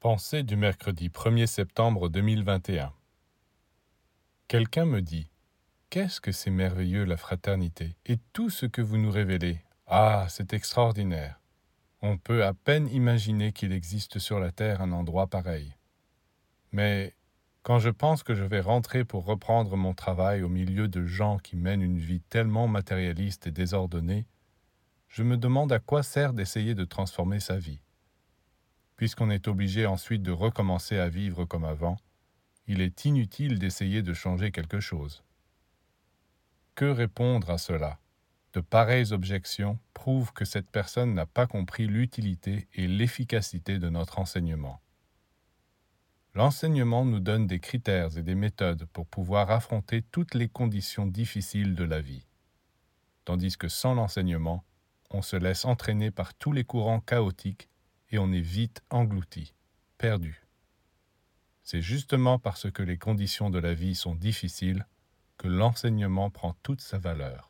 Pensée du mercredi 1er septembre 2021 Quelqu'un me dit Qu'est-ce que c'est merveilleux la fraternité et tout ce que vous nous révélez Ah, c'est extraordinaire. On peut à peine imaginer qu'il existe sur la terre un endroit pareil. Mais quand je pense que je vais rentrer pour reprendre mon travail au milieu de gens qui mènent une vie tellement matérialiste et désordonnée, je me demande à quoi sert d'essayer de transformer sa vie. Puisqu'on est obligé ensuite de recommencer à vivre comme avant, il est inutile d'essayer de changer quelque chose. Que répondre à cela? De pareilles objections prouvent que cette personne n'a pas compris l'utilité et l'efficacité de notre enseignement. L'enseignement nous donne des critères et des méthodes pour pouvoir affronter toutes les conditions difficiles de la vie. Tandis que sans l'enseignement, on se laisse entraîner par tous les courants chaotiques et on est vite englouti, perdu. C'est justement parce que les conditions de la vie sont difficiles que l'enseignement prend toute sa valeur.